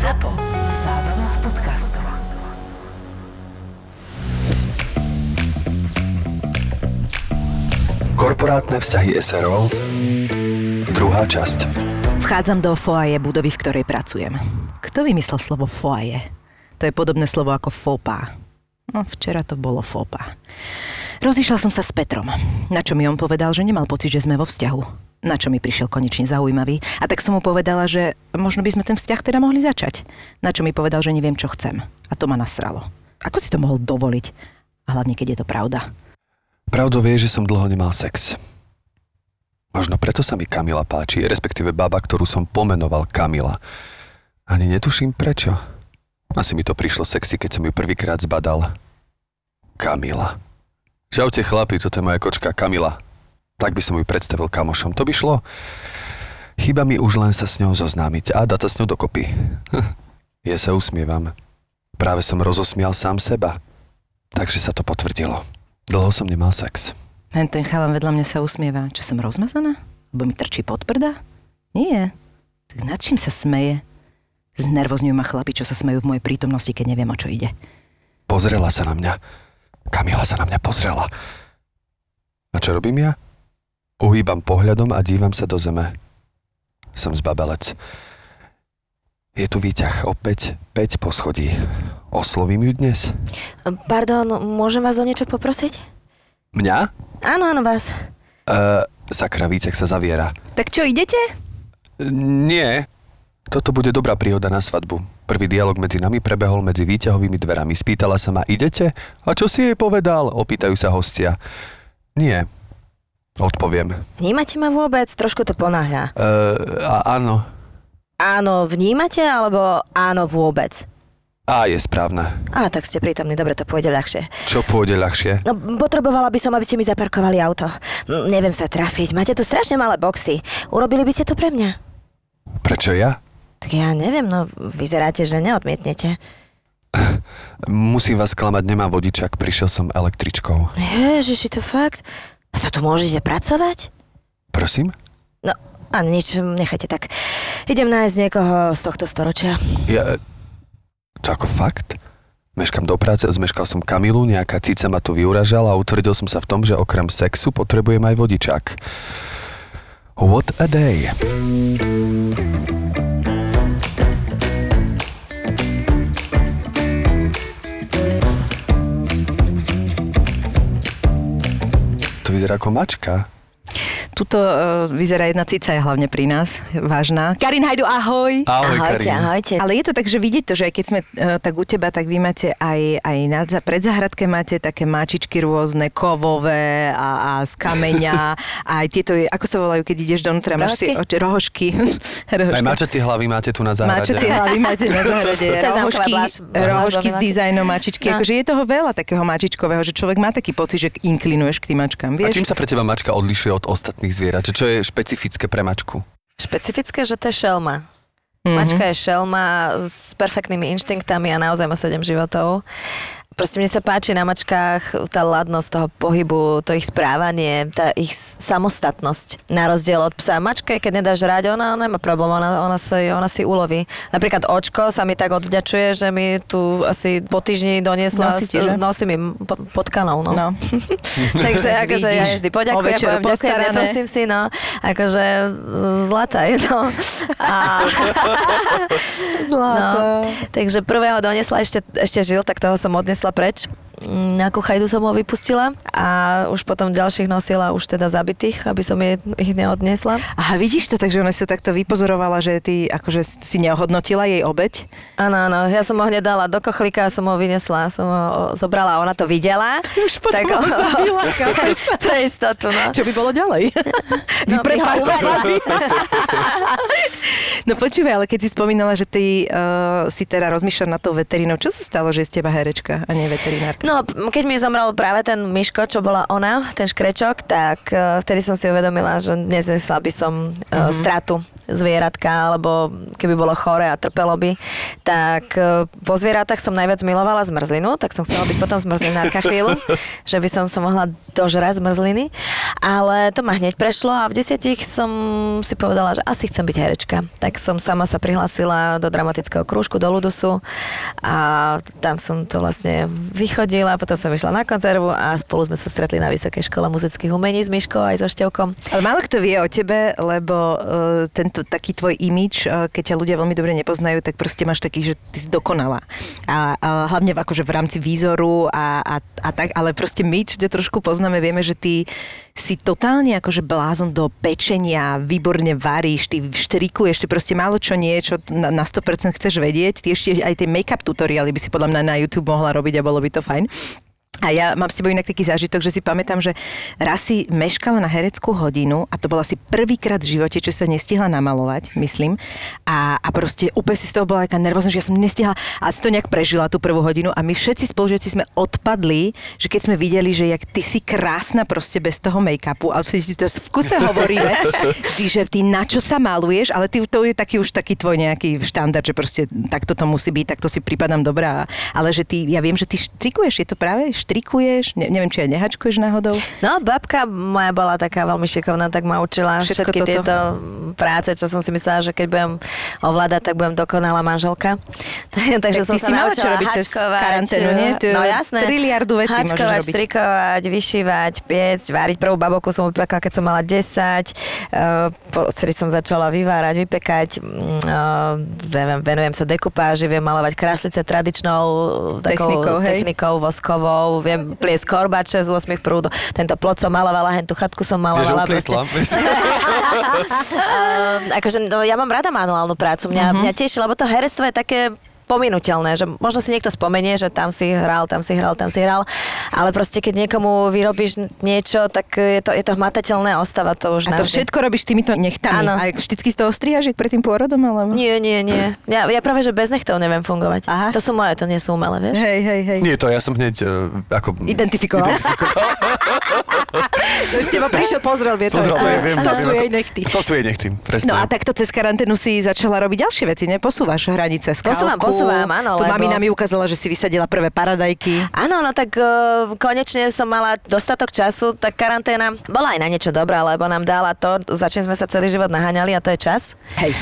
ZAPO. Zábrná v podcastov. Korporátne vzťahy SRO. Druhá časť. Vchádzam do foaje budovy, v ktorej pracujem. Kto vymyslel slovo foaje? To je podobné slovo ako fopa. No, včera to bolo fopa. Rozišla som sa s Petrom, na čo mi on povedal, že nemal pocit, že sme vo vzťahu. Na čo mi prišiel konečne zaujímavý. A tak som mu povedala, že možno by sme ten vzťah teda mohli začať. Na čo mi povedal, že neviem, čo chcem. A to ma nasralo. Ako si to mohol dovoliť? A hlavne, keď je to pravda. Pravdou je, že som dlho nemal sex. Možno preto sa mi Kamila páči, respektíve baba, ktorú som pomenoval Kamila. Ani netuším prečo. Asi mi to prišlo sexy, keď som ju prvýkrát zbadal. Kamila. Čaute chlapi, toto je moja kočka Kamila. Tak by som ju predstavil kamošom. To by šlo. Chyba mi už len sa s ňou zoznámiť a dať sa s ňou dokopy. ja sa usmievam. Práve som rozosmial sám seba. Takže sa to potvrdilo. Dlho som nemal sex. Len ten chalan vedľa mňa sa usmieva. Čo som rozmazaná? Lebo mi trčí pod prda? Nie. Tak nad čím sa smeje? Znervozňujú ma chlapi, čo sa smejú v mojej prítomnosti, keď neviem, o čo ide. Pozrela sa na mňa. Kamila sa na mňa pozrela. A čo robím ja? Uhýbam pohľadom a dívam sa do zeme. Som zbabelec. Je tu výťah opäť 5 poschodí. Oslovím ju dnes? Pardon, môžem vás o niečo poprosiť? Mňa? Áno, áno, vás. Uh, sakra, výťah sa zaviera. Tak čo, idete? Nie. Toto bude dobrá príhoda na svadbu. Prvý dialog medzi nami prebehol medzi výťahovými dverami. Spýtala sa ma, idete? A čo si jej povedal? Opýtajú sa hostia. Nie. Odpoviem. Vnímate ma vôbec? Trošku to ponáhľa. Uh, a áno. Áno, vnímate, alebo áno vôbec? A je správne. Á, tak ste prítomní, dobre, to pôjde ľahšie. Čo pôjde ľahšie? No, potrebovala by som, aby ste mi zaparkovali auto. Mm, Neviem sa trafiť, máte tu strašne malé boxy. Urobili by ste to pre mňa? Prečo ja? Tak ja neviem, no vyzeráte, že neodmietnete. Musím vás klamať, nemám vodičak, prišiel som električkou. Ježiši, to fakt? A to tu môžete pracovať? Prosím? No, a nič, nechajte tak. Idem nájsť niekoho z tohto storočia. Ja... To ako fakt? Meškam do práce, zmeškal som Kamilu, nejaká cica ma tu vyuražala a utvrdil som sa v tom, že okrem sexu potrebujem aj vodičák. What a day. Vyzerá ako mačka. Tuto uh, vyzerá jedna cica je hlavne pri nás, vážna. Karin Hajdu, ahoj! Ahoj, ahojte, Karin. ahojte. Ale je to tak, že vidieť to, že aj keď sme uh, tak u teba, tak vy máte aj, aj na za- predzahradke máte také máčičky rôzne, kovové a, a z kameňa. a aj tieto, ako sa volajú, keď ideš donútra, máš si oči, rohožky. Aj rohožky. mačacie hlavy máte tu na záhrade. Máčacie hlavy máte na záhrade. Rohožky, vlás- rohožky s dizajnom mačičky. No. Akože je toho veľa takého mačičkového, že človek má taký pocit, že inklinuješ k tým mačkám. A Vieš? čím sa pre teba mačka odlišuje od ostatných zvierat? Čo, je špecifické pre mačku? Špecifické, že to je šelma. Mhm. Mačka je šelma s perfektnými inštinktami a naozaj má 7 životov. Proste mne sa páči na mačkách tá ladnosť toho pohybu, to ich správanie, tá ich samostatnosť. Na rozdiel od psa. Mačke, keď nedáš ráť, ona, ona nemá problém, ona, ona, si, ona si uloví. Napríklad očko sa mi tak odvďačuje, že mi tu asi po týždni doniesla, Nosí ti, že? nosí mi po- pod kanou. No. No. Takže akože ja vždy poďakujem, poviem, ďakujem, neprosím si, no. Akože zlatá je to. A, Zlato. no, takže prvého donesla ešte, ešte žil, tak toho som odnesla preč. Mm, Nejakú chajdu som ho vypustila a už potom ďalších nosila už teda zabitých, aby som jej ich neodnesla. Aha, vidíš to, takže ona si to takto vypozorovala, že ty akože si neohodnotila jej obeď? Áno, áno, ja som ho hneď dala do kochlíka a som ho vynesla, som ho zobrala ona to videla. Už potom ho zabila, kámoš. Pre istotu, no. Čo by bolo ďalej? No, ho. No počúvaj, ale keď si spomínala, že ty uh, si teda rozmýšľa nad tou veterinou, čo sa stalo, že je z teba herečka a nie veterinárka? No No, keď mi zomrel práve ten Myško, čo bola ona, ten škrečok, tak uh, vtedy som si uvedomila, že neznesla by som mm-hmm. stratu zvieratka, alebo keby bolo chore a trpelo by. Tak uh, po zvieratách som najviac milovala zmrzlinu, tak som chcela byť potom zmrzlinárka chvíľu, že by som sa mohla dožrať zmrzliny. Ale to ma hneď prešlo a v desiatich som si povedala, že asi chcem byť herečka. Tak som sama sa prihlásila do dramatického krúžku, do Ludusu a tam som to vlastne vychodila, potom som išla na konzervu a spolu sme sa stretli na Vysokej škole muzických umení s Myškou aj so Števkom. Ale málo kto vie o tebe, lebo uh, tento taký tvoj imič, uh, keď ťa ľudia veľmi dobre nepoznajú, tak proste máš taký, že ty si dokonala. A, a hlavne v, akože v rámci výzoru a, a, a tak, ale proste my, čo ťa trošku poznáme, vieme, že ty si totálne akože blázon do pečenia, výborne varíš, ty štrikuješ, ty proste málo čo nie, čo na, na 100% chceš vedieť. Ty ešte aj tie make-up tutoriály by si podľa mňa na YouTube mohla robiť a bolo by to fajn. A ja mám s tebou inak taký zážitok, že si pamätám, že raz si meškala na hereckú hodinu a to bolo asi prvýkrát v živote, čo sa nestihla namalovať, myslím. A, a proste úplne si z toho bola taká nervózna, že ja som nestihla a si to nejak prežila tú prvú hodinu a my všetci spolužiaci sme odpadli, že keď sme videli, že jak ty si krásna proste bez toho make-upu, ale si to v kuse hovoríme, ty, že ty na čo sa maluješ, ale ty, to je taký už taký tvoj nejaký štandard, že proste takto to musí byť, takto si prípadám dobrá. Ale že ty, ja viem, že ty štrikuješ, je to práve štrikuješ? Ne, neviem, či aj nehačkuješ náhodou? No, babka moja bola taká veľmi šikovná, tak ma učila Všetko všetky toto. tieto práce, čo som si myslela, že keď budem ovládať, tak budem dokonalá manželka. Takže Tak som ty sa si mala čo robiť cez karanténu, nie? To je no jasné. triliardu vecí môžeš hačkovať, robiť. strikovať, vyšívať, piecť, váriť. Prvú babovku som vypekala, keď som mala 10. Uh, celý som začala vyvárať, vypekať. Uh, viem, venujem sa dekupáži, viem malovať kráslice tradičnou takou Technikou, hej? technikou voskovou, viem pliesť korbače z 8 prúdov. Tento plot som malovala, hen tú chatku som Vieš, malovala. upliesla. Ehm, akože, no, ja mám rada manuálnu prácu. Mňa, Mhm. uh-huh. mňa teší, lebo to herectvo je také pominuteľné, že možno si niekto spomenie, že tam si hral, tam si hral, tam si hral, ale proste keď niekomu vyrobíš niečo, tak je to, je to hmatateľné a ostáva to už A to navždy. všetko robíš týmito nechtami. Áno. A vždycky z toho strihaš, pred tým pôrodom, alebo? Nie, nie, nie. Ja, ja práve, že bez nechtov neviem fungovať. Aha. To sú moje, to nie sú umelé, vieš? Hej, hej, hej. Nie, to ja som hneď uh, ako... Identifikoval. Už teba prišiel, pozrel, vie to. Pozrel, sú- viem, to sú jej nechty. To sú jej nechty, presne. No a takto cez karanténu si začala robiť ďalšie veci, ne? Posúvaš hranice, skalku. Posúvam, posúvam, áno, Tu lebo- mamina mi ukázala, že si vysadila prvé paradajky. Áno, no tak uh, konečne som mala dostatok času, tak karanténa bola aj na niečo dobré, lebo nám dala to, za čím sme sa celý život naháňali a to je čas. Hej.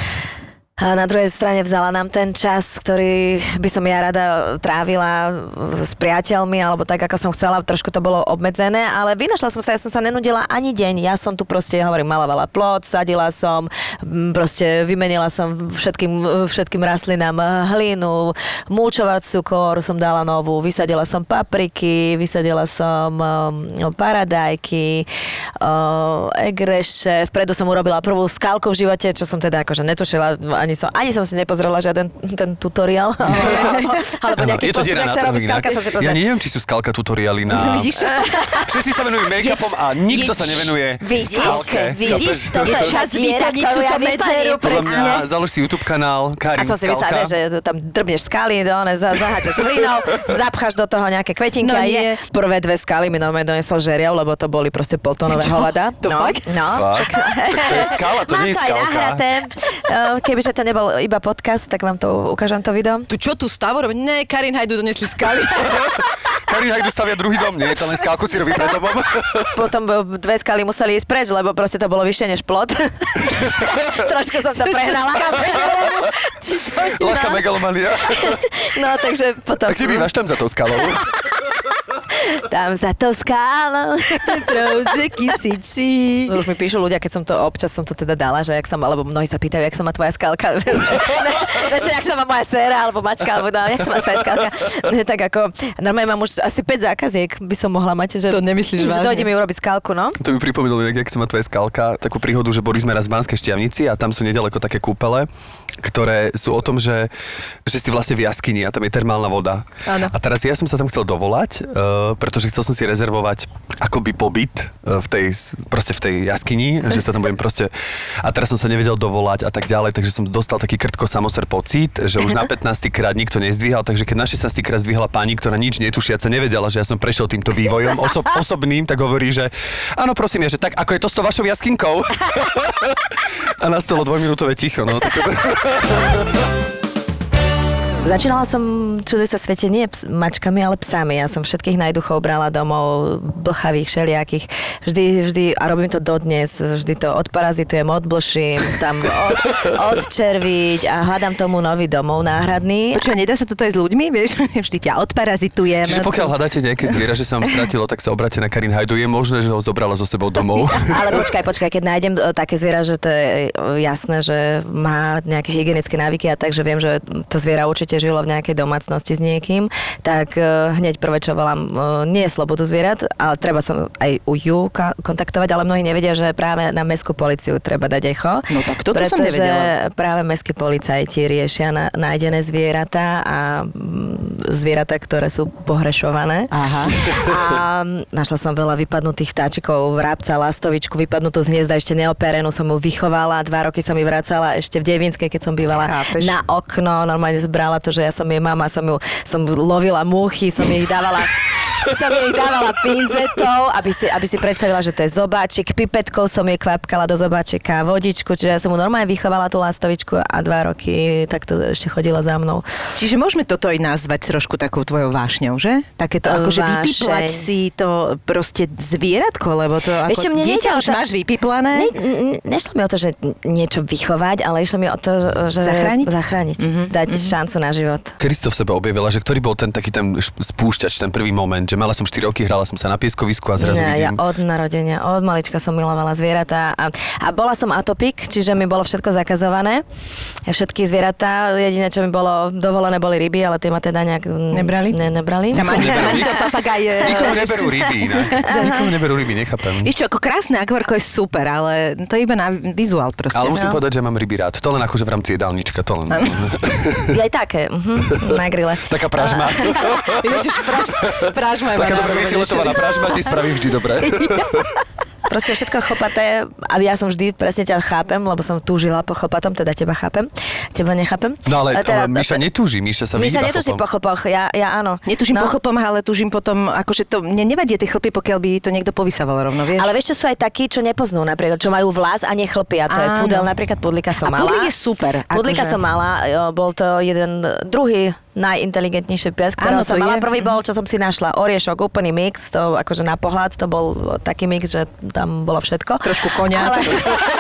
A na druhej strane vzala nám ten čas, ktorý by som ja rada trávila s priateľmi, alebo tak, ako som chcela, trošku to bolo obmedzené, ale vynašla som sa, ja som sa nenudila ani deň. Ja som tu proste, hovorím, malovala plot, sadila som, proste vymenila som všetkým, všetkým rastlinám hlinu, mulčovaciu kor som dala novú, vysadila som papriky, vysadila som paradajky, egreše, vpredu som urobila prvú skalku v živote, čo som teda akože netušila, ani som, ani som si nepozrela žiaden ten tutoriál, alebo, nejaký je to postup, jak sa robí skalka, som si Ja neviem, či sú skalka tutoriály na... Všetci sa venujú make-upom a nikto sa nevenuje Vidíš, skalke. vidíš, toto je Čas ktorú túto ja medzeru, presne. založ si YouTube kanál A Karin som si Skalka. myslela, že tam drbneš skaly, do one, za- zaháčeš hlinou, zapcháš do toho nejaké kvetinky No a je. Prvé dve skaly mi normálne donesol žeriav, lebo to boli proste poltonové hovada. To no, fakt? no. Fakt? Tak to je skala, to Mám nie je to aj skalka. nahraté. Eh, Kebyže to nebol iba podcast, tak vám to ukážem to video. Tu čo tu stavu robiť? Ne, Karin Hajdu donesli skaly. Karin Hajdu stavia druhý dom, nie? To len skalku si robí pred domom. Potom dve skaly museli ísť preč, lebo proste to bolo vyššie než plot. Trošku som to prehnala. Ľahká megalomania. No, takže potom... Tak ty som- bývaš tam za tou skalou. Tam za to skálou. Proste kysiči. Už mi píšu ľudia, keď som to občas som to teda dala, že jak sa má, alebo mnohí sa pýtajú, jak sa má tvoja skalka. Vieš, jak sa má moja dcera, alebo mačka, alebo no, jak sa má tvoja skalka. No, tak ako, normálne mám už asi 5 zákaziek, by som mohla mať, že, To nemyslíš že vážne? dojde mi urobiť skalku, no. To mi pripomínalo, jak sa má tvoja skalka, takú príhodu, že boli sme raz v Banskej Štiavnici a tam sú nedaleko také kúpele, ktoré sú o tom, že, že si vlastne v jaskyni a tam je termálna voda. Áno. A teraz ja som sa tam chcel dovolať uh, pretože chcel som si rezervovať akoby pobyt uh, v tej, proste v tej jaskyni, že sa tam budem proste... A teraz som sa nevedel dovolať a tak ďalej, takže som dostal taký krtko samoser pocit, že už na 15. krát nikto nezdvíhal, takže keď na 16. krát zdvihla pani, ktorá nič netušiaca nevedela, že ja som prešiel týmto vývojom oso- osobným, tak hovorí, že áno, prosím, je, že tak ako je to s tou vašou jaskinkou. a nastalo dvojminútové ticho. No, tak... ハハハハ! Začínala som čuduj sa svete nie ps- mačkami, ale psami. Ja som všetkých najduchov brala domov, blchavých, všelijakých. Vždy, vždy, a robím to dodnes, vždy to odparazitujem, odblším, tam od, odčerviť a hľadám tomu nový domov náhradný. Počúva, nedá sa toto aj s ľuďmi, vieš? Vždy ťa odparazitujem. Čiže pokiaľ hľadáte nejaké zviera, že sa vám stratilo, tak sa obráte na Karin Hajdu. Je možné, že ho zobrala so sebou domov. Ale počkaj, počkaj, keď nájdem e, také zviera, že to je e, jasné, že má nejaké hygienické návyky a tak, že viem, že to zviera určite žilo v nejakej domácnosti s niekým, tak e, hneď prvé, čo volám, e, nie je slobodu zvierat, ale treba sa aj u ju kontaktovať, ale mnohí nevedia, že práve na mestskú policiu treba dať echo. No tak toto som pretože nevedela. práve mestskí policajti riešia na, nájdené zvieratá a mm, zvieratá, ktoré sú pohrešované. Aha. A našla som veľa vypadnutých vtáčikov, vrabca, lastovičku, vypadnutú z hniezda, ešte neoperenú som ju vychovala, dva roky som ju vracala ešte v Devinskej, keď som bývala Chápeš. na okno, normálne zbrala to, že ja som jej mama, som ju, som lovila muchy, som jej dávala som jej dávala pinzetou, aby si, aby si predstavila, že to je zobáčik. Pipetkou som jej kvapkala do zobáčika vodičku, čiže ja som mu normálne vychovala tú lastovičku a dva roky takto ešte chodila za mnou. Čiže môžeme toto aj nazvať trošku takou tvojou vášňou, že? Takéto akože vypiplať si to proste zvieratko, lebo to ako čo, mne dieťa už to- máš vypiplané. Ne, nešlo mi o to, že niečo vychovať, ale išlo mi o to, že... Zachrániť? Zachrániť. Mm-hmm. Dať mm-hmm. šancu na život. Kedy si to v sebe objavila, že ktorý bol ten taký ten spúšťač, ten prvý moment, že mala som 4 roky, hrala som sa na pieskovisku a zrazu Nie, ja vidím... od narodenia, od malička som milovala zvieratá a, a bola som atopik, čiže mi bolo všetko zakazované. Všetky zvieratá, jediné, čo mi bolo dovolené, boli ryby, ale tie ma teda nejak... mm, Nebrali? Ne, nebrali. Tam ani, Neberú. ani to papagaj. e, Nikomu neberú ryby, inak. Nikomu neberú ryby, nechápem. Vieš čo, ako krásne akvarko je super, ale to je iba na vizuál proste. Ale musím no. povedať, že mám ryby rád. To len akože v rámci jedálnička, to len. Je aj také, uh-huh, na grille. Taká pražma. Ježiš, práž, práž ma Taká dobrá vyfiletovaná pražma ti spraví vždy dobre. Proste všetko chlpaté a ja som vždy presne ťa chápem, lebo som túžila po chlpatom, teda teba chápem, teba nechápem. No ale A teda- ale Miša netúži, Miša sa Miša vyhýba netuží po chlpom. chlpoch, ja, ja áno. Netužím No. po chlpom, ale tužím potom, akože to, mne nevadí tie chlpy, pokiaľ by to niekto povysával rovno, vieš? Ale vieš, čo sú aj takí, čo nepoznú napríklad, čo majú vlas a nechlpia. To je Áno. pudel, napríklad pudlika som A mala. pudlik je super, Pudlika akože. som mala, jo, bol to jeden druhý najinteligentnejší pes, ktorého Áno, to som mala. je. Prvý bol, čo som si našla, oriešok, úplný mix, to akože na pohľad, to bol taký mix, že tam bolo všetko. Trošku konia. Ale,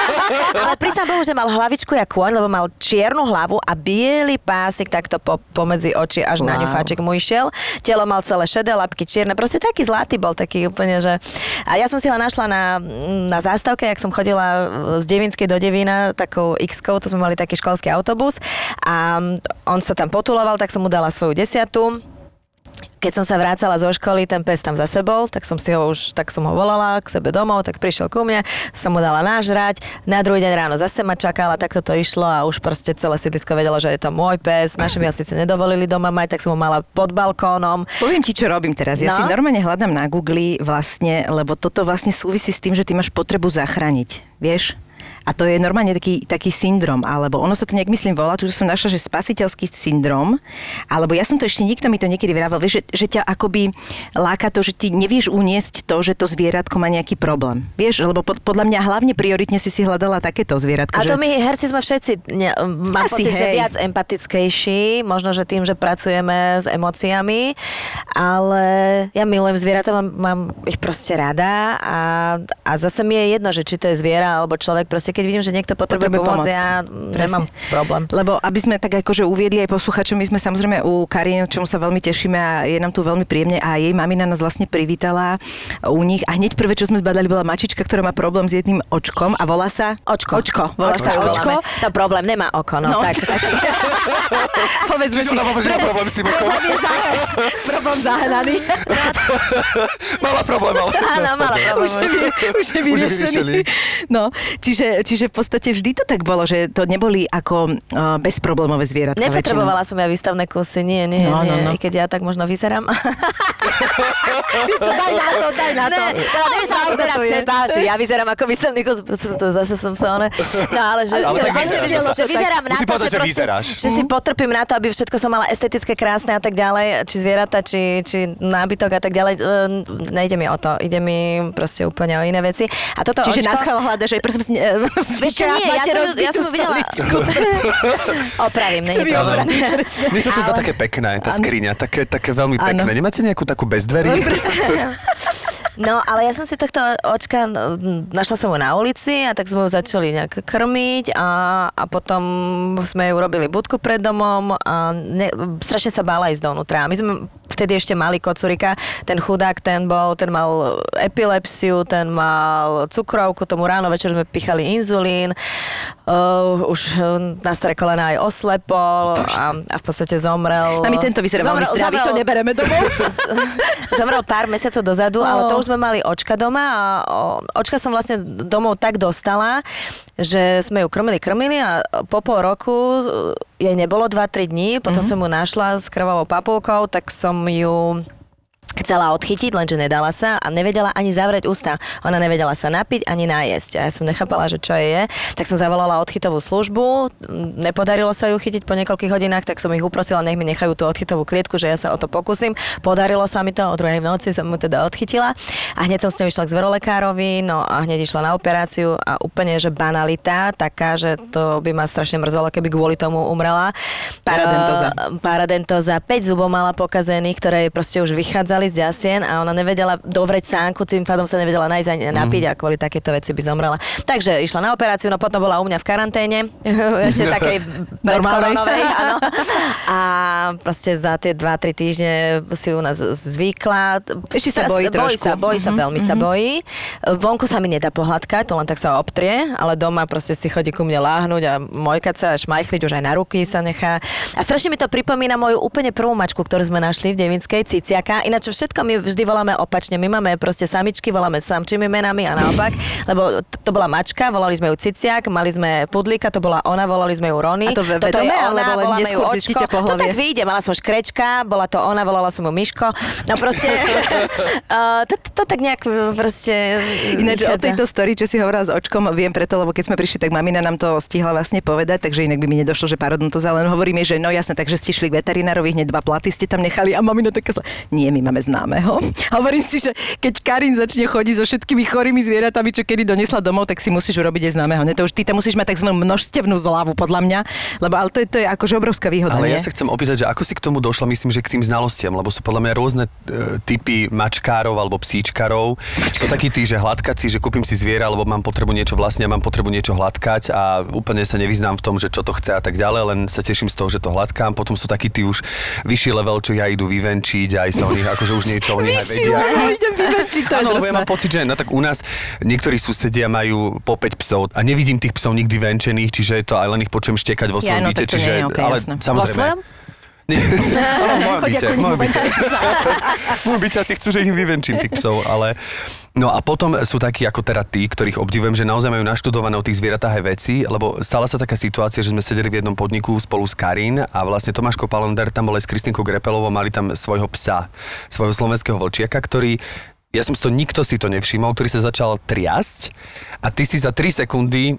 ale prísam Bohu, že mal hlavičku jak kôň, lebo mal čiernu hlavu a biely pásik takto po, pomedzi oči až na Wow. ňufáčik mu išiel. Telo mal celé šedé, labky čierne, proste taký zlatý bol, taký úplne, že... A ja som si ho našla na, na zástavke, jak som chodila z Devinskej do Devína takou x to sme mali taký školský autobus a on sa tam potuloval, tak som mu dala svoju desiatu. Keď som sa vrácala zo školy, ten pes tam zase bol, tak som si ho už, tak som ho volala k sebe domov, tak prišiel ku mne, som mu dala nažrať, na druhý deň ráno zase ma čakala, tak toto išlo a už proste celé sídlisko vedelo, že je to môj pes, naši mi ho síce nedovolili doma mať, tak som ho mala pod balkónom. Poviem ti, čo robím teraz. Ja No. si normálne hľadám na Google vlastne, lebo toto vlastne súvisí s tým, že ty máš potrebu zachrániť, vieš? A to je normálne taký, taký syndrom, alebo ono sa to nejak myslím volá, tu som našla, že spasiteľský syndrom, alebo ja som to ešte, niekto mi to niekedy vravel, vieš, že, že ťa akoby láka to, že ty nevieš uniesť to, že to zvieratko má nejaký problém. Vieš, lebo pod, podľa mňa hlavne prioritne si si hľadala takéto zvieratko. A že... to my herci sme všetci, ne, mám Asi, pocit, že hej. viac empatickejší, možno, že tým, že pracujeme s emóciami, ale ja milujem zvieratá, mám, mám ich proste rada a, a zase mi je jedno, že či to je zviera alebo človek, proste keď vidím, že niekto potrebuje, Potrebuje pomoc, pomoc. ja nemám problém. Lebo aby sme tak akože uviedli aj posluchačom, my sme samozrejme u Kariny, čomu sa veľmi tešíme a je nám tu veľmi príjemne a jej mamina nás vlastne privítala u nich a hneď prvé, čo sme zbadali, bola mačička, ktorá má problém s jedným očkom a volá sa... Očko. Očko. Volá sa Očko. očko. To problém, nemá oko, no, No. tak, tak. Povedzme Čiže ona vôbec nemá problém s tým okom. Problém je zahnaný. Problém zahnaný. Mala problém, ale... Áno, mala problém. Už je, už vyriešený. No, čiže čiže v podstate vždy to tak bolo, že to neboli ako uh, bezproblémové zvieratka Nepotrebovala som ja výstavné kusy, nie, nie, No, nie. no, no. I keď ja tak možno vyzerám. daj na to, daj na to. Ne, teda nemyslám si teraz seba, že ja vyzerám ako výstavný kus, zase som sa one. No ale že, Ale že, že, že, že, že vyzerám na to, že, proste, vyzeráš. že si potrpím na to, aby všetko som mala estetické, krásne a tak ďalej, či zvieratá, či, či nábytok a tak ďalej. Ehm, Nejde mi o to, ide mi proste úplne o iné veci. A toto Čiže očko, schvál hľada, že prosím, uh, Vieš čo, nie, ja som, ja som videla. Opravím, není ju problém. Mne sa to zdá také pekné, tá skriňa, také, také veľmi pekné. Nemáte nejakú takú bez dverí? No, ale ja som si tohto očka, našla som ho na ulici a tak sme ju začali nejak krmiť a, a potom sme ju robili budku pred domom a ne, strašne sa bála ísť dovnútra. A my sme vtedy ešte mali kocurika, ten chudák, ten bol, ten mal epilepsiu, ten mal cukrovku, tomu ráno večer sme pichali inzulín, uh, už uh, na staré kolena aj oslepol a, a v podstate zomrel. My tento vyzerá veľmi Zomrel- zdravý, to nebereme domov. Zomrel pár mesiacov dozadu, ale to Oh. už sme mali očka doma a očka som vlastne domov tak dostala, že sme ju krmili, krmili a po pol roku jej nebolo 2-3 dní, potom Mhm. som ju našla s krvavou papulkou, tak som ju chcela odchytiť, lenže nedala sa a nevedela ani zavrieť ústa. Ona nevedela sa napiť ani nájesť. A ja som nechápala, že čo je. Tak som zavolala odchytovú službu, nepodarilo sa ju chytiť po niekoľkých hodinách, tak som ich uprosila, nech mi nechajú tú odchytovú klietku, že ja sa o to pokúsim. Podarilo sa mi to, o druhej v noci som mu teda odchytila a hneď som s ňou išla k zverolekárovi, no a hneď išla na operáciu a úplne, že banalita taká, že to by ma strašne mrzelo, keby kvôli tomu umrela. Paradentóza. Uh, paradentóza, 5 zubov mala pokazených, ktoré jej proste už vychádzali z jasien a ona nevedela dovrieť sánku, tým pádom sa nevedela nájsť ani napiť a kvôli takéto veci by zomrela. Takže išla na operáciu, no potom bola u mňa v karanténe, ešte takej predkoronovej, áno. A proste za tie 2-3 týždne si u nás zvykla. Ešte sa bojí bojí sa, bojí sa, veľmi sa bojí. Vonku sa mi nedá pohľadkať, to len tak sa obtrie, ale doma proste si chodí ku mne láhnuť a mojkať sa a šmajchliť, už aj na ruky sa nechá. A strašne mi to pripomína moju úplne prvú mačku, ktorú sme našli v Devinskej, Ciciaka. Ináč všetko my vždy voláme opačne. My máme proste samičky, voláme samčími menami a naopak, lebo to bola mačka, volali sme ju Ciciak, mali sme pudlíka, to bola ona, volali sme ju Rony. A to ve- Toto je vedome, ona, alebo len voláme ju neskôr Očko. zistíte To tak vyjde, mala som škrečka, bola to ona, volala som ju Miško. No proste, uh, to, to, tak nejak proste... Ináč o tejto story, čo si hovorila s očkom, viem preto, lebo keď sme prišli, tak mamina nám to stihla vlastne povedať, takže inak by mi nedošlo, že parodontoza, len hovoríme, že no jasne, takže ste šli k veterinárovi, hneď dva platy ste tam nechali a mamina taká sa, nie, my máme známeho. Hovorím si, že keď Karin začne chodiť so všetkými chorými zvieratami, čo kedy donesla domov, tak si musíš urobiť aj známeho. Ne, to už ty tam musíš mať tzv. množstevnú zľavu, podľa mňa, lebo ale to je, to je akože obrovská výhoda, Ale nie? ja sa chcem opýtať, že ako si k tomu došla, myslím, že k tým znalostiam, lebo sú podľa mňa rôzne e, typy mačkárov alebo psíčkarov. Sú takí tí, že hladkaci, že kúpim si zviera, lebo mám potrebu niečo vlastne, mám potrebu niečo hladkať a úplne sa nevyznám v tom, že čo to chce a tak ďalej, len sa teším z toho, že to hladkám. Potom sú takí tí už vyšší level, čo ja idú vyvenčiť, aj sa o nich akože už niečo o nich aj vedia. idem je Áno, lebo ja mám pocit, že no tak u nás niektorí susedia majú po 5 psov a nevidím tých psov nikdy venčených, čiže je to aj len ich počujem štekať vo Ja, svojom no, byte, čiže, nie okej, ale jasné. samozrejme. Áno, Chodia byte, mojom byte asi chcú, že ich vyvenčím tých psov, ale... No a potom sú takí ako teda tí, ktorých obdivujem, že naozaj majú naštudované o tých zvieratách aj veci, lebo stala sa taká situácia, že sme sedeli v jednom podniku spolu s Karín a vlastne Tomáško Palender tam bol aj s Kristinkou Grepelovou, mali tam svojho psa, svojho slovenského vlčiaka, ktorý ja som si to, nikto si to nevšimol, ktorý sa začal triasť a ty si za 3 sekundy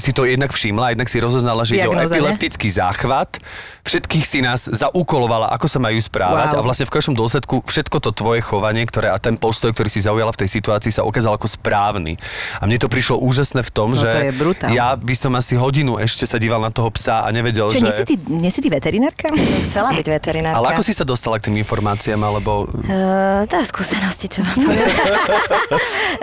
si to jednak všimla, jednak si rozoznala, že ide o ne? epileptický záchvat. Všetkých si nás zaúkolovala, ako sa majú správať Wow. a vlastne v konečnom dôsledku všetko to tvoje chovanie, ktoré a ten postoj, ktorý si zaujala v tej situácii, sa ukázal ako správny. A mne to prišlo úžasné v tom, No že to je ja by som asi hodinu ešte sa díval na toho psa a nevedel, Čo, že... nie si ty, nie si ty veterinárka? Chcela byť veterinárka. Ale ako si sa dostala k tým informáciám, alebo... Uh, tá skúsenosti, čo poviem.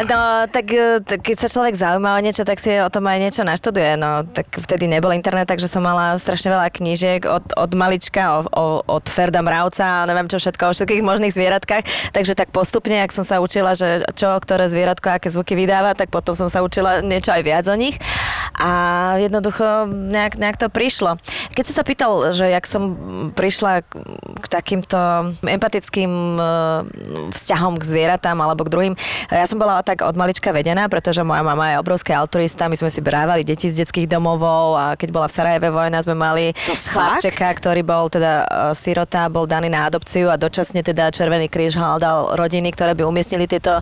no, tak, eh, tak keď sa človek zaujíma o niečo, tak si o tom aj niečo naštuduje. No, tak vtedy nebol internet, takže som mala strašne veľa knížiek od, od malička, o, o, od Ferda Mravca a neviem čo všetko, o všetkých možných zvieratkách. Takže tak postupne, ak som sa učila, že čo, ktoré zvieratko, aké zvuky vydáva, tak potom som sa učila niečo aj viac o nich. A jednoducho nejak, nejak to prišlo. Keď si sa pýtal, že jak som prišla k, k takýmto empatickým e, vzťahom k zvieratám alebo k druhým. Ja som bola tak od malička vedená, pretože moja mama je obrovský autorista, my sme si brávali deti z detských domovov a keď bola v Sarajeve vojna, sme mali chlapčeka, ktorý bol teda e, sirota, bol daný na adopciu a dočasne teda Červený kríž hľadal rodiny, ktoré by umiestnili tieto,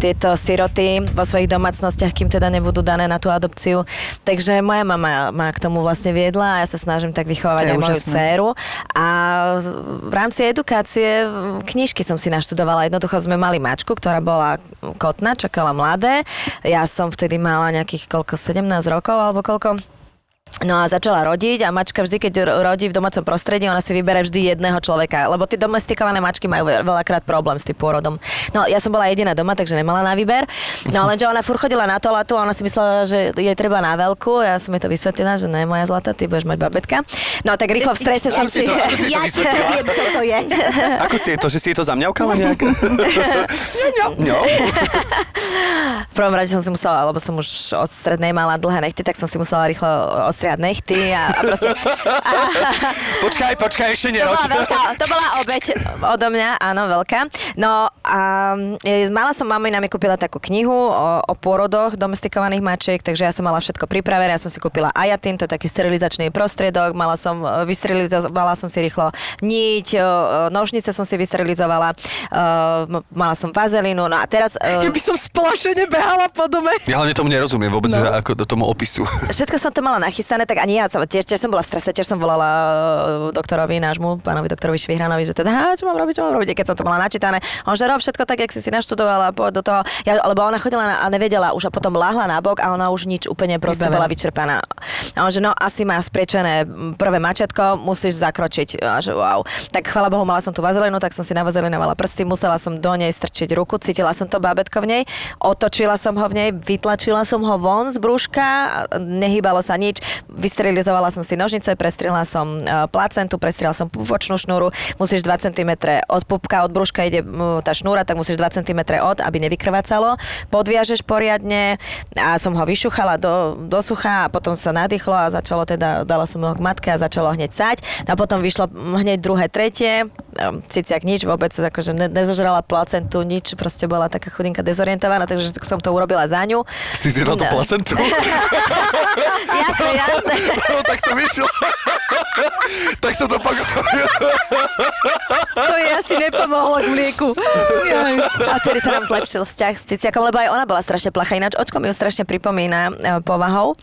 tieto siroty vo svojich domácnostiach, kým teda nebudú dané na tú adopciu. Takže moja mama ma k tomu vlastne viedla a ja sa snažím tak vychovávať To je aj moju úžasné. dceru. A v rámci edukácie knižky som si naštudovala. Jednoducho sme mali mačku, ktorá bola kotná, čakala mladé. Ja som vtedy mala nejakých koľko, 17 rokov alebo koľko. No a začala rodiť a mačka vždy, keď ro- rodí v domácom prostredí, ona si vybere vždy jedného človeka, lebo tie domestikované mačky majú ve- veľakrát problém s tým pôrodom. No ja som bola jediná doma, takže nemala na výber. No lenže ona fur chodila na toaletu a ona si myslela, že jej treba na veľkú. Ja som jej to vysvetlila, že ne, moja zlata, ty budeš mať babetka. No tak rýchlo v strese som si si... to- si to Ja viem, čo to je. Ako si je to, že si je to zamňaukala nejak? no. V prvom rade som si musela, lebo som už od strednej mala dlhé nechty, tak som si musela rýchlo ostriať nechty a, a proste... Počkaj, počkaj, ešte To neroď. bola veľká, to bola obeď odo mňa, áno, veľká. No a e, mala som, mamina mi kúpila takú knihu o, o pôrodoch domestikovaných mačiek, takže ja som mala všetko pripravené, ja som si kúpila ajatin, to je taký sterilizačný prostriedok, mala som, e, vysterilizovala som si rýchlo niť, e, nožnice som si vysterilizovala, mala som vazelinu, no a teraz... Ja by som splašene behala po dome. Ja hlavne tomu nerozumiem vôbec, no. ako do tomu opisu. Všetko som to mala nachystané, tak ani ja som, tiež, tiež som bola v strese, tiež som volala e, doktorovi nášmu, pánovi doktorovi Švihranovi, že teda, "Á, čo mám robiť, čo mám robiť, keď som to mala načítané. On že rob všetko tak, jak si si naštudovala, poď do toho. Ja, lebo ona chodila na, a nevedela už a potom láhla na bok a ona už nič úplne proste Vybavená. bola vyčerpaná. A on že no, asi má spriečené prvé mačetko, musíš zakročiť. A že wow. Tak chvala Bohu, mala som tú vazelinu, tak som si navazelinovala prsty, musela som do nej strčiť ruku, cítila som to bábetko v nej, otočila som ho v nej, vytlačila som ho von z brúška, a nehýbalo sa nič, vysterilizovala som si nožnice, prestrihla som e, placentu, prestrihla som pupočnú šnúru, musíš 2 cm od pupka, od brúška ide tá šnúra, tak musíš 2 cm od, aby nevykrvácalo, podviažeš poriadne a som ho vyšuchala do, do sucha a potom sa nadýchlo a začalo teda, dala som ho k matke a začalo hneď sať. A potom vyšlo hneď druhé, tretie, ciciak nič vôbec, akože ne, nezožrala placentu, nič, proste bola taká chudinka dezorientovaná, takže som to urobila za ňu. Si zjedla tú No. placentu? jasné, jasné. no, tak to vyšlo. tak som to pak... To jej asi nepomohlo k mlieku. A vtedy sa nám zlepšil vzťah s Ciciakom, lebo aj ona bola strašne placha. Ináč očko mi ju strašne pripomína e, povahou.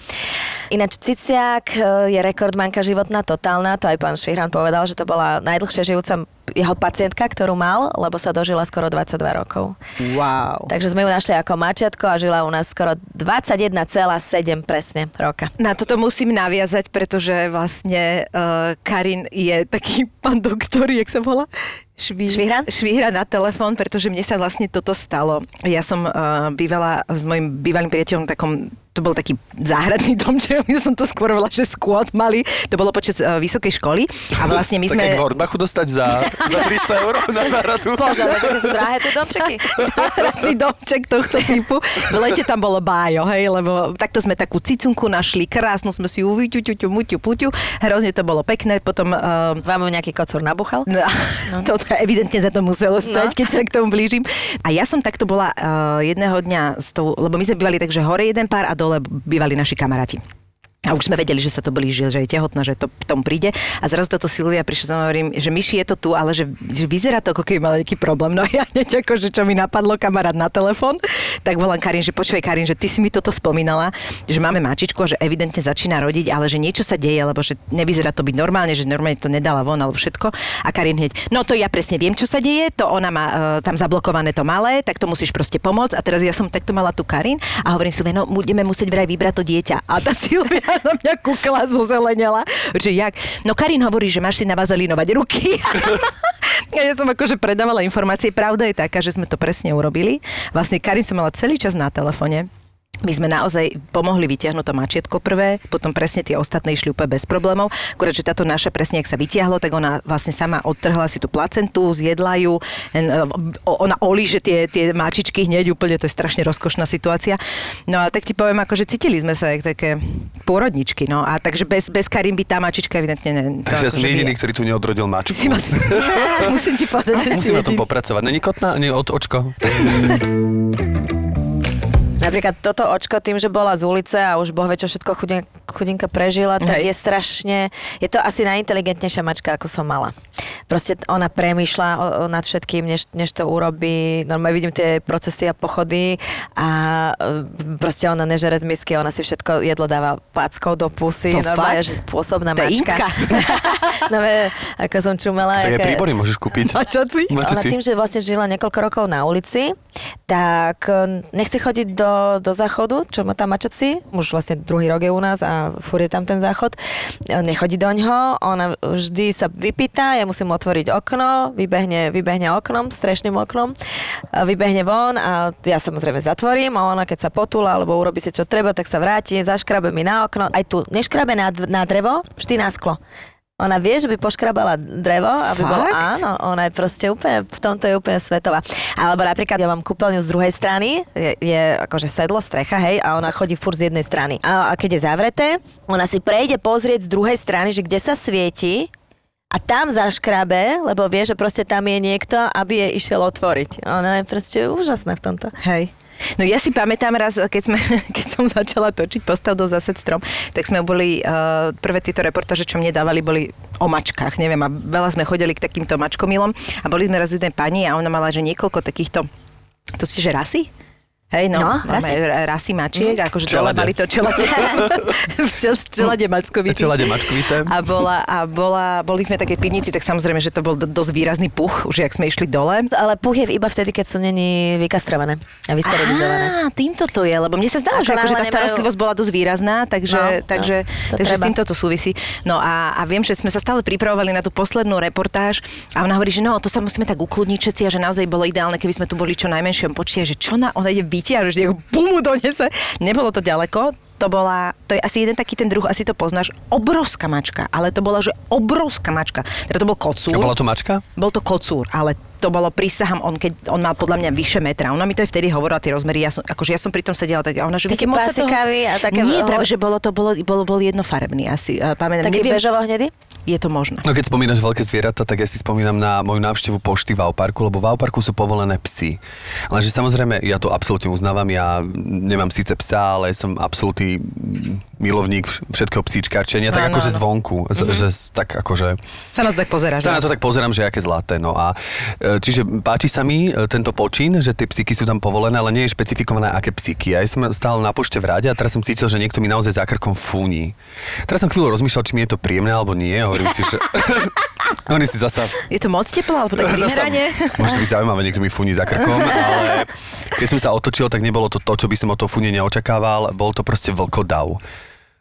Ináč Ciciak e, je rekordmanka životná, totálna. To aj pán Švihran povedal, že to bola najdlhšie žijúca jeho pacientka, ktorú mal, lebo sa dožila skoro 22 rokov. Wow. Takže sme ju našli ako mačiatko a žila u nás skoro 21,7 presne roka. Na toto musím naviazať, pretože vlastne uh, Karin je taký pán doktor, jak sa volá? Šví... Švihran? Švihra na telefón, pretože mne sa vlastne toto stalo. Ja som uh, bývala s mojim bývalým priateľom v takom to bol taký záhradný domček, ja som to skôr volala, že skôd mali. To bolo počas uh, vysokej školy a vlastne my tak sme... jak v Hornbachu dostať za, za 300 eur na záhradu. Pozor, že sú drahé tie domčeky. záhradný domček tohto typu. V lete tam bolo bájo, hej, lebo takto sme takú cicunku našli, krásnu sme si ju vyťuťuťu, muťu, puťu, hrozne to bolo pekné, potom... Uh, Vám ju nejaký kocúr nabuchal? No, to evidentne za to muselo stať, No. keď sa k tomu blížim. A ja som takto bola uh, jedného dňa s tou, lebo my sme bývali tak, že hore jeden pár a dole bývali naši kamaráti. A už sme vedeli, že sa to blíži, že je tehotná, že to tom príde. A zrazu toto Silvia prišla a hovorím, že Myši je to tu, ale že, že vyzerá to, ako keby mal nejaký problém. No ja hneď ako, že čo mi napadlo kamarát na telefón, tak volám Karin, že počuj Karin, že ty si mi toto spomínala, že máme mačičku a že evidentne začína rodiť, ale že niečo sa deje, lebo že nevyzerá to byť normálne, že normálne to nedala von alebo všetko. A Karin hneď, no to ja presne viem, čo sa deje, to ona má uh, tam zablokované to malé, tak to musíš proste pomôcť. A teraz ja som takto mala tu Karin a hovorím si, no budeme musieť vraj vybrať to dieťa. A tá Silvia na mňa kúkla, zozelenela. Že jak? No Karin hovorí, že máš si navazelinovať ruky. A ja som akože predávala informácie. Pravda je taká, že sme to presne urobili. Vlastne Karin som mala celý čas na telefone my sme naozaj pomohli vytiahnuť to mačietko prvé, potom presne tie ostatné išli úplne bez problémov. Akurát, že táto naša presne, ak sa vytiahlo, tak ona vlastne sama odtrhla si tú placentu, zjedla ju, o- ona olíže tie, tie mačičky hneď úplne, to je strašne rozkošná situácia. No a tak ti poviem, akože cítili sme sa jak také pôrodničky, no a takže bez, bez Karimby tá mačička evidentne ne. to Takže ja som akože jediný, ktorý tu neodrodil mačku. Ma... Musím ti povedať, že Musím na tom popracovať. Není kotná? Nie, od, očko. Napríklad toto očko tým, že bola z ulice a už boh vie, čo všetko chudinka, chudinka prežila, tak Hej. je strašne, je to asi najinteligentnejšia mačka, ako som mala. Proste ona premýšľa o, o, nad všetkým, než, než to urobí. Normálne vidím tie procesy a pochody a e, proste ona nežere z misky, ona si všetko jedlo dáva packou do pusy. To Normálne, fakt? že spôsobná To mačka. No, ako som čumela. Tak aj aké- príbory môžeš kúpiť. Mačaci? ona tým, že vlastne žila niekoľko rokov na ulici, tak e, nechce chodiť do, do záchodu, čo má tam mačaci, už vlastne druhý rok je u nás a furt je tam ten záchod, nechodí do ňoho, ona vždy sa vypýta, ja musím otvoriť okno, vybehne, vybehne oknom, strešným oknom, vybehne von a ja samozrejme zatvorím a ona keď sa potula alebo urobí si čo treba, tak sa vráti, zaškrabe mi na okno, aj tu neškrabe na, na drevo, vždy na sklo. Ona vie, že by poškrabala drevo, aby. Fakt? Áno, ona je proste úplne, v tomto je úplne svetová. Alebo napríklad ja mám kúpeľňu z druhej strany, je, je akože sedlo, strecha, hej, a ona chodí fur z jednej strany. A, a keď je zavreté, ona si prejde pozrieť z druhej strany, že kde sa svieti a tam zaškrabe, lebo vie, že proste tam je niekto, aby jej išiel otvoriť. Ona je proste úžasná v tomto. Hej. No ja si pamätám raz, keď, sme, keď som začala točiť postav do Zased strom, tak sme boli, uh, prvé tieto reportáže, čo mne dávali, boli o mačkách, neviem, a veľa sme chodili k takýmto mačkomilom a boli sme raz jednej pani a ona mala, že niekoľko takýchto, to ste, že rasy? Hej, no, No, rasy. rasy mačiek, mm. akože dole Čelade. mali to čelade, v čel, čelade mačkovitý. Čelade mačkovité. A, bola, a bola, boli sme také pivnici, tak samozrejme, že to bol do, dosť výrazný puch, už jak sme išli dole. Ale puch je iba vtedy, keď sú není vykastrované a vysterilizované. Á, týmto to je, lebo mne sa zdalo, že akože tá nemajú- starostlivosť bola dosť výrazná, takže, No, takže, no, to takže s týmto to súvisí. No a, a viem, že sme sa stále pripravovali na tú poslednú reportáž a ona hovorí, že no, to sa musíme tak ukludniť všetci a že naozaj bolo ideálne, keby sme tu boli čo najmenšom počte, že čo na, ona ide vytiahnuť, že bumu donese. Nebolo to ďaleko, to bola, to je asi jeden taký ten druh, asi to poznáš, obrovská mačka, ale to bola, že obrovská mačka. Teda to bol kocúr. A bola to mačka? Bol to kocúr, ale to bolo, prísahám, on, keď, on mal podľa mňa vyše metra. Ona mi to aj vtedy hovorila, tie rozmery, ja som, akože ja som pri tom sedela, tak a ona, že viete, moc toho- a také- Nie, práve, že bolo to, bolo, bolo, bol jednofarebný asi. Uh, pamätám, Taký neviem, bežovo-hnedý? je to možné. No keď spomínaš veľké zvieratá, tak ja si spomínam na moju návštevu pošty v Auparku, lebo v Auparku sú povolené psy. Lenže samozrejme, ja to absolútne uznávam, ja nemám síce psa, ale som absolútny milovník všetkého psíčkarčenia, tak Áno, akože áno. zvonku, mm-hmm. že tak akože... Sa na to tak pozeráš. Sa na že? to tak pozerám, že aké zlaté. No a e, čiže páči sa mi e, tento počin, že tie psíky sú tam povolené, ale nie je špecifikované, aké psíky. Ja som stál na pošte v rade a teraz som cítil, že niekto mi naozaj za krkom fúni. Teraz som chvíľu rozmýšľal, či mi je to príjemné alebo nie. Hovorím si, že... Oni si zasa... Je to moc teplo, alebo zasa vyhranie? môže to byť zaujímavé, niekto mi fúni za krkom, ale keď som sa otočil, tak nebolo to to, čo by som od toho fúnenia očakával. Bol to proste vlkodav.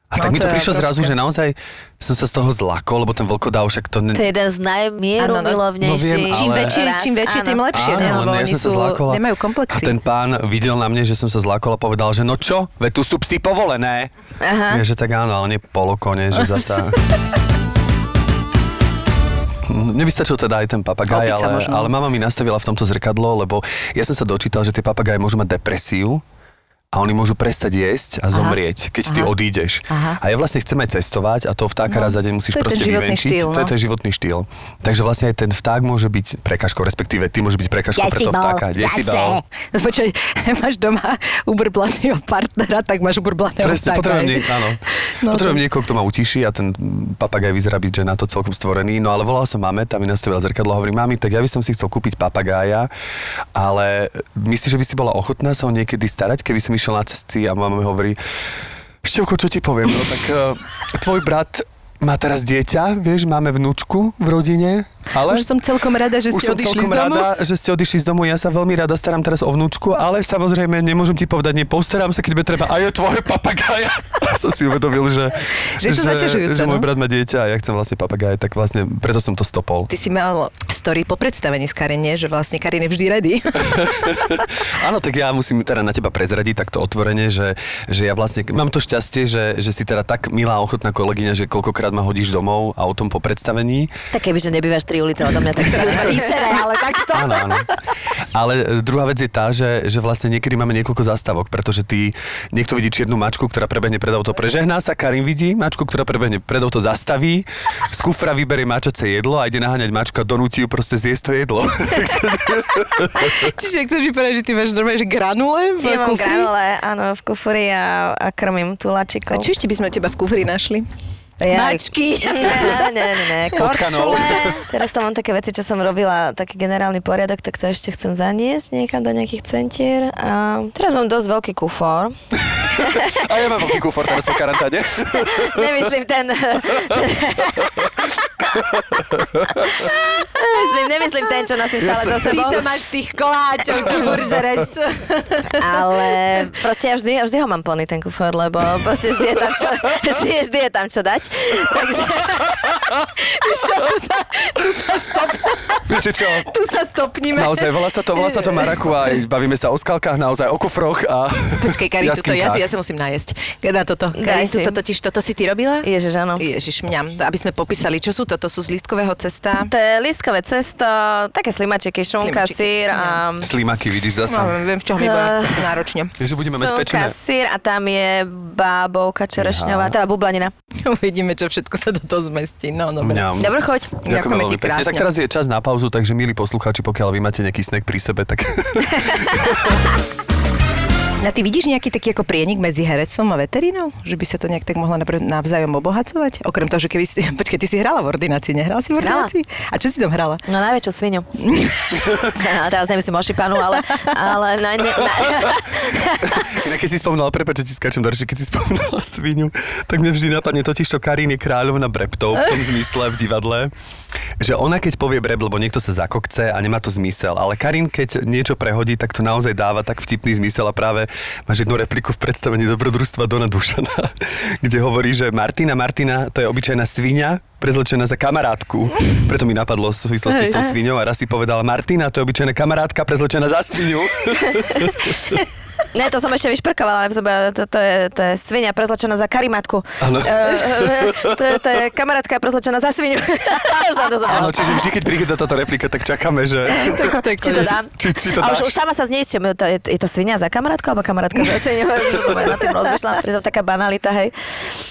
A No, tak mi to to je prišlo zrazu, že naozaj som sa z toho zlakol, lebo ten vlkodav však to... Ne... To je jeden z najmieru Áno, no. No Čím ale- väčšie, čím väčšie, tým lepšie, Áno, ne? lebo ja oni sú, zlákol a- nemajú A komplexy. ten pán videl na mne, že som sa zlákol a povedal, že no čo, veď tu sú psi povolené. Aha. Ja, že tak áno, ale nie polokone, že zasa... Mne by stačil teda aj ten papagaj, ale, možno. ale mama mi nastavila v tomto zrkadlo, lebo ja som sa dočítal, že tie papagaje môžu mať depresiu a oni môžu prestať jesť a zomrieť, keď ty Aha. odídeš. Aha. A ja vlastne chcem aj cestovať a toho vtáka No, raz za deň musíš to proste vyvenčiť. štýl, To je no. ten životný štýl. Takže vlastne aj ten vták môže byť prekažkou, respektíve ty môže byť prekažkou pre toho vtáka. Decibel. Počkaj, máš doma ubrblaného partnera, tak máš ubrblaného Presne, vtáka, potrebujem, nie, áno. No, potrebujem to- niekoho, kto ma utiší a ten papagaj vyzerá byť, že na to celkom stvorený. No ale volal som mame, tam mi nastavila zrkadlo a hovorí, mami, tak ja by som si chcel kúpiť papagája, ale myslíš, že by si bola ochotná sa ho niekedy starať, keby som išiel na cesty a mama mi hovorí, Števko, čo ti poviem, no tak uh, tvoj brat má teraz dieťa, vieš, máme vnúčku v rodine Ale- Už som celkom rada, že Už ste som odišli celkom z domu. rada, že ste odišli z domu. Ja sa veľmi rada starám teraz o vnúčku, ale samozrejme nemôžem ti povedať, nepostaram sa, keď bude treba aj o tvoje papagája. som si uvedomil, že, Že je to zaťažujúce, že môj no? brat má dieťa a ja chcem vlastne papagája, tak vlastne preto som to stopol. Ty si mal story po predstavení s Karin, nie? že vlastne Karin je vždy ready. Áno, tak ja musím teda na teba prezradiť takto otvorene, že, že ja vlastne mám to šťastie, že, že si teda tak milá a ochotná kolegyňa, že koľkokrát ma hodíš domov autom po predstavení. Tak keby, že nebývaš tri ulice odo mňa, tak sa na teba vysere, ale takto. Áno, áno. Ale e, druhá vec je tá, že, že vlastne niekedy máme niekoľko zastávok, pretože ty, niekto vidí čiernu mačku, ktorá prebehne pred auto, prežehná sa, Karin vidí mačku, ktorá prebehne pred auto, zastaví, z kufra vyberie mačace jedlo a ide naháňať mačka, donúti ju proste zjesť to jedlo. Čiže chceš mi povedať, že ty máš normálne, že granule v Ja mám kufri? granule, áno, v kufri a, a krmím A tulačikov. čo ešte by sme teba v kufri našli? Ja- Mačky. Ne, ne, ne. Korčule. Teraz tam mám také veci, čo som robila, taký generálny poriadok, tak to ešte chcem zaniesť niekam do nejakých centier. A teraz mám dosť veľký kufor. A ja mám veľký kufor teraz po karantáne. Nemyslím ten... ten nemyslím, nemyslím ten, čo nosím stále za sebou. máš tých koláčov, čo buržereš. Ale proste ja vždy, ja vždy ho mám plný ten kufor, lebo proste vždy je tam čo, vždy, vždy je tam čo dať. Takže Viete čo? tu sa stopníme. Naozaj, volá sa to, volá sa to Maraku a bavíme sa o skalkách, naozaj o kufroch a Počkej, Karin, tuto, ja, si, ja sa musím najesť. Na toto. Si. tuto, totiž, toto si ty robila? Ježiš, áno. Ježiš, mňam. Aby sme popísali, čo sú toto? Sú z lístkového cesta? To je lístkové cesto, také slimačeky, šunka, Slimačiky, sír a... Slimaky, vidíš zasa. No, viem, v čom bude náročne. Že budeme mať Šunka, pečené. sír a tam je bábovka čerešňová, teda bublanina. Uvidíme, čo všetko sa do toho zmestí. No, dobre. Dobrú chuť. Ďakujem Ďakujeme ti krásne. Tak teraz je čas na pauzu, takže milí poslucháči, pokiaľ vy máte nejaký snack pri sebe, tak A ty vidíš nejaký taký ako prienik medzi herectvom a veterínou? Že by sa to nejak tak mohlo navzájom obohacovať? Okrem toho, že keby si... Počkej, ty si hrala v ordinácii, nehrala si v Hrala. ordinácii? A čo si tam hrala? No najväčšiu svinu. a teraz nemyslím ošipanu, ale, ale na, ne, na, Inak keď si spomínala, prepáč, že ti skáčem do reči, keď si spomínala svinu, tak mne vždy napadne totiž to Karín je kráľovna breptov v tom zmysle v divadle, že ona keď povie breb, lebo niekto sa zakokce a nemá to zmysel, ale Karin keď niečo prehodí, tak to naozaj dáva tak vtipný zmysel a práve máš jednu repliku v predstavení dobrodružstva Dona Dušana, kde hovorí, že Martina, Martina, to je obyčajná svinia, prezlečená za kamarátku. Preto mi napadlo v súvislosti s tou sviňou a raz si povedala Martina, to je obyčajná kamarátka prezlečená za svinu. ne, to som ešte vyšprkovala, to, to, je, to je svinia prezlečená za karimatku. Áno. E, to, je, to je kamarátka prezlečená za svinu. Áno, čiže vždy, keď prichádza táto replika, tak čakáme, že... Či to dám? Či, či to a už, už sama sa zneisťujem, to je, je to svinia za kamarátku alebo kamarátka za svinu? na tým rozmýšľam, pritom taká banalita, hej.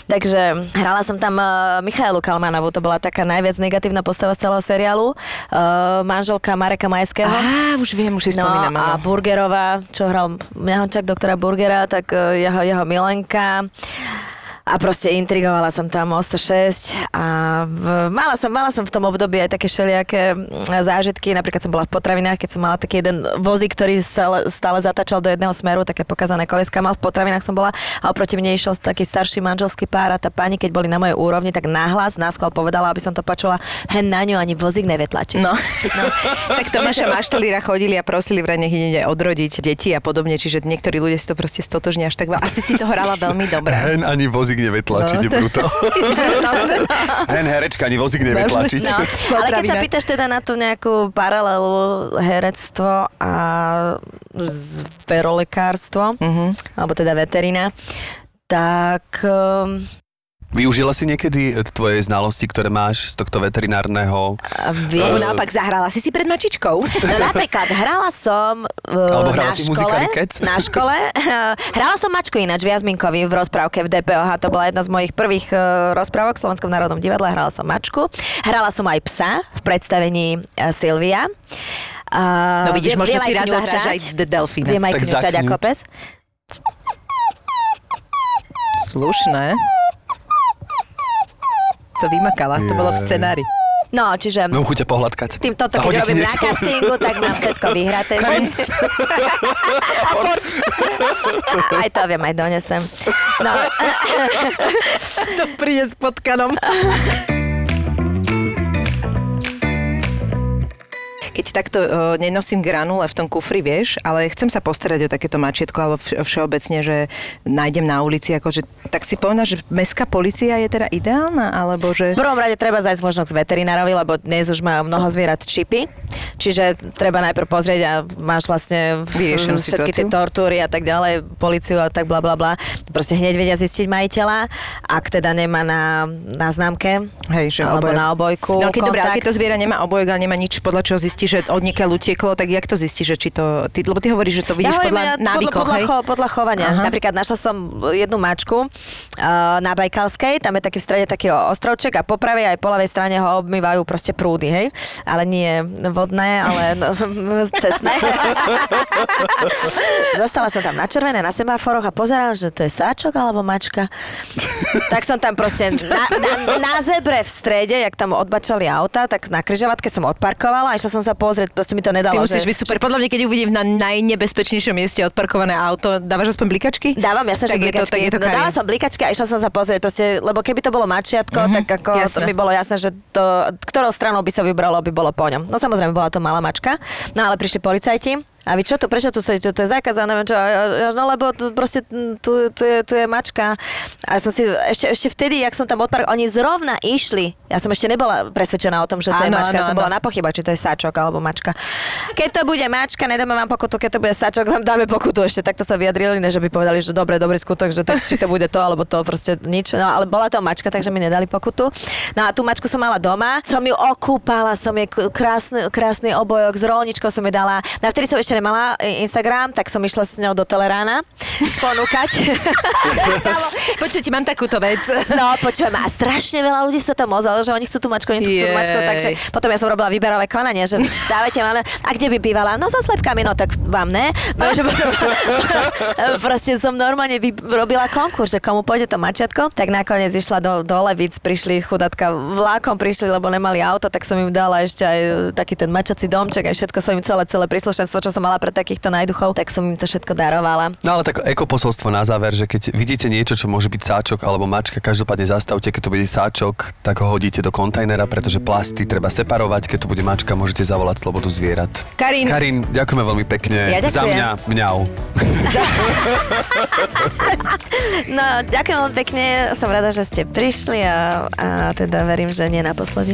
Takže hrala som tam uh, Michailu Kalmanovú, to bola taká najviac negatívna postava z celého seriálu. Uh, manželka Mareka Majského. Á, už viem, už si No spomínam. a. Burgerová, čo hral Mňahončak doktora Burgera, tak eh, jeho, jeho milenka. A proste intrigovala som tam o 106 a v, mala, som, mala som v tom období aj také všelijaké zážitky. Napríklad som bola v potravinách, keď som mala taký jeden vozík, ktorý stále, stále zatačal do jedného smeru, také pokazané koleska mal. V potravinách som bola a oproti mne išiel taký starší manželský pár a tá pani, keď boli na mojej úrovni, tak nahlas, náskval povedala, aby som to počula, hen na ňu ani vozík nevie tlačiť. No. no. tak Tomáša Maštalíra chodili a prosili vraj nech ide odrodiť deti a podobne, čiže niektorí ľudia si to proste stotožnia až tak veľa. Asi si to hrala veľmi dobre. Hen ani vozík nevie tlačiť, No, je brutál. Hen herečka ani vozík nevie tlačiť. No, ale keď sa pýtaš teda na tú nejakú paralelu herectvo a zverolekárstvo, mm-hmm. alebo teda veterina, tak um, Využila si niekedy e, tvoje znalosti, ktoré máš z tohto veterinárneho... a vieš, naopak zahrala si si pred mačičkou. No napríklad, hrala som uh, na si škole, na škole, hrala som mačku ináč v Jazminkovi v rozprávke v DPOH, to bola jedna z mojich prvých uh, rozprávok v Slovenskom národnom divadle, hrala som mačku, hrala som aj psa v predstavení uh, Silvia. Uh, No vidíš, viem- možno viem si raz zahráš aj Delfína. Viem aj kňučať ako pes. Slušné. To vymakala, to bolo v scenári. No, čiže Mám chuť ťa pohľadkať. tým toto, A keď robím na niečo. castingu, tak mám všetko vyhraté. vždy. aj to viem, aj donesem. No, To príde s potkanom. keď takto uh, nenosím granule v tom kufri, vieš, ale chcem sa postarať o takéto mačietko, alebo vš- všeobecne, že nájdem na ulici, akože, tak si povedal, že mestská policia je teda ideálna, alebo že... V prvom rade treba zajsť možno k veterinárovi, lebo dnes už má mnoho zvierat čipy, čiže treba najprv pozrieť a máš vlastne Vyriešenú všetky tie situáciu. tortúry a tak ďalej, policiu a tak bla bla bla. Proste hneď vedia zistiť majiteľa, ak teda nemá na, na známke Hej, že alebo obojok. na obojku No keď, dobré, ale keď to zviera nemá obojok, ale nemá nič, podľa čoho zistí, že od niekiaľ utieklo, tak jak to zistí, že či to... Ty, lebo ty hovoríš, že to vidíš hovorím, podľa ja návykov, podľa, hej? cho, podľa chovania. Aha. Napríklad našla som jednu mačku uh, na Bajkalskej, tam je taký v strede taký ostrovček a po pravej aj po ľavej strane ho obmývajú proste prúdy, hej? Ale nie vodné, ale no, cestné. Zostala som tam na červené, na semaforoch a pozerám, že to je sáčok alebo mačka. tak som tam proste na, na, na zebre v strede, jak tam odbačali auta, tak na kryžovatke som odparkovala a išla som sa pozrieť, proste mi to nedalo. Ty musíš že- byť super. Podľa mňa, keď uvidím na najnebezpečnejšom mieste odparkované auto, dávaš aspoň blikačky? Dávam, jasne, že tak je to, blikačky. tak je to no, Karin. som blikačky a išla som sa pozrieť, proste, lebo keby to bolo mačiatko, mm-hmm, tak ako jasné. to by bolo jasné, že to, ktorou stranou by sa vybralo, by bolo po ňom. No samozrejme, bola to malá mačka, no ale prišli policajti. A vy čo tu, prečo tu sedíte, to je zákazané, neviem čo, no lebo tu, proste tu, tu, je, tu je mačka. A som si, ešte, ešte vtedy, jak som tam odpark, oni zrovna išli, ja som ešte nebola presvedčená o tom, že to je Áno, mačka, ja áno, som áno. bola na pochybách, či to je sáčok alebo mačka. Keď to bude mačka, nedáme vám pokutu, keď to bude sáčok, vám dáme pokutu. Ešte takto sa vyjadrili, ne, že by povedali, že dobre, dobrý skutok, že tak, či to bude to, alebo to proste nič. No ale bola to mačka, takže mi nedali pokutu. No a tú mačku som mala doma, som ju okúpala, som jej krásny, krásny obojok s rolničkou som jej dala. No a vtedy som ešte nemala e, Instagram, tak som išla s ňou do Telerána ponúkať. Počujte, mám takúto vec. No, počujem, a strašne veľa ľudí sa tam ozvalo, že oni chcú tú mačku, oni tu chcú tú mačku, takže potom ja som robila výberové konanie, že dávajte ma, a kde by bývala? No so slepkami, no tak vám ne. No, že potom, proste som normálne vy, robila konkurs, že komu pôjde to mačiatko, tak nakoniec išla do, do Levic, prišli chudatka vlákom, prišli, lebo nemali auto, tak som im dala ešte aj taký ten mačací domček, aj všetko som im celé, celé príslušenstvo, čo som mala pre takýchto najduchov, tak som im to všetko darovala. No ale tak ekoposolstvo na záver, že keď vidíte niečo, čo môže byť sáčok alebo mačka, každopádne zastavte, keď to bude sáčok, tak ho hodíte do kontajnera, pretože plasty treba separovať, keď to bude mačka, môžete zavolať slobodu zvierat. Karin, Karin, ďakujeme veľmi pekne. Ja Za ďakujem. mňa mňau. No, ďakujem veľmi pekne, som rada, že ste prišli a, a teda verím, že nie naposledy.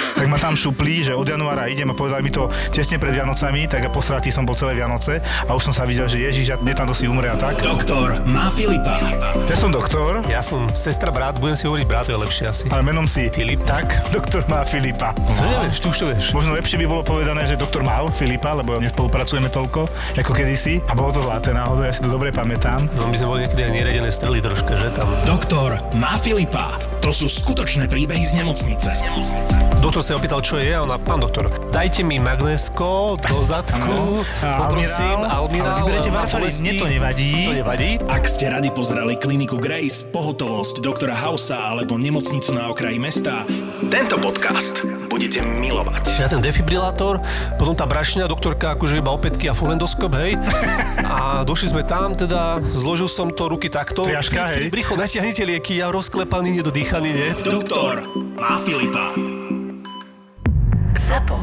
Tak ma tam šuplí, že od januára idem a povedali mi to tesne pred Vianocami, tak a posratý som bol celé Vianoce a už som sa videl, že Ježiš, a mne tam si umre a tak. Doktor má Filipa. Ja som doktor, Ja som sestra, brat, budem si hovoriť brat, je lepšie asi. ale menom si Filip. Tak, doktor má Filipa. Co nevieš, ty už to vieš. Možno lepšie by bolo povedané, že doktor mal Filipa, lebo nespolupracujeme toľko, ako kedysi. A bolo to zlaté náhodou, ja si to dobre pamätám. No my sme boli niekedy aj neredené strely troška, že tam. Doktor má Filipa. To sú skutočné príbehy z nemocnice. Z nemocnice. Doktor sa opýtal, čo je a ona, pán doktor, dajte mi magnésko do zadku, poprosím, almirál. vyberete bolesti. mne to nevadí. To nevadí? Ak ste radi pozreli kliniku Grace, pohotovosť doktora Hausa alebo nemocnicu na okraji mesta, tento podcast budete milovať. Ja ten defibrilátor, potom tá brašňa, doktorka akože iba opätky a fulendoskop, hej. A došli sme tam, teda zložil som to ruky takto. Triaška, hej. Rýchlo, natiahnite lieky, ja rozklepaný, nedodýchaný, nie? Doktor má Filipa. ZAPO.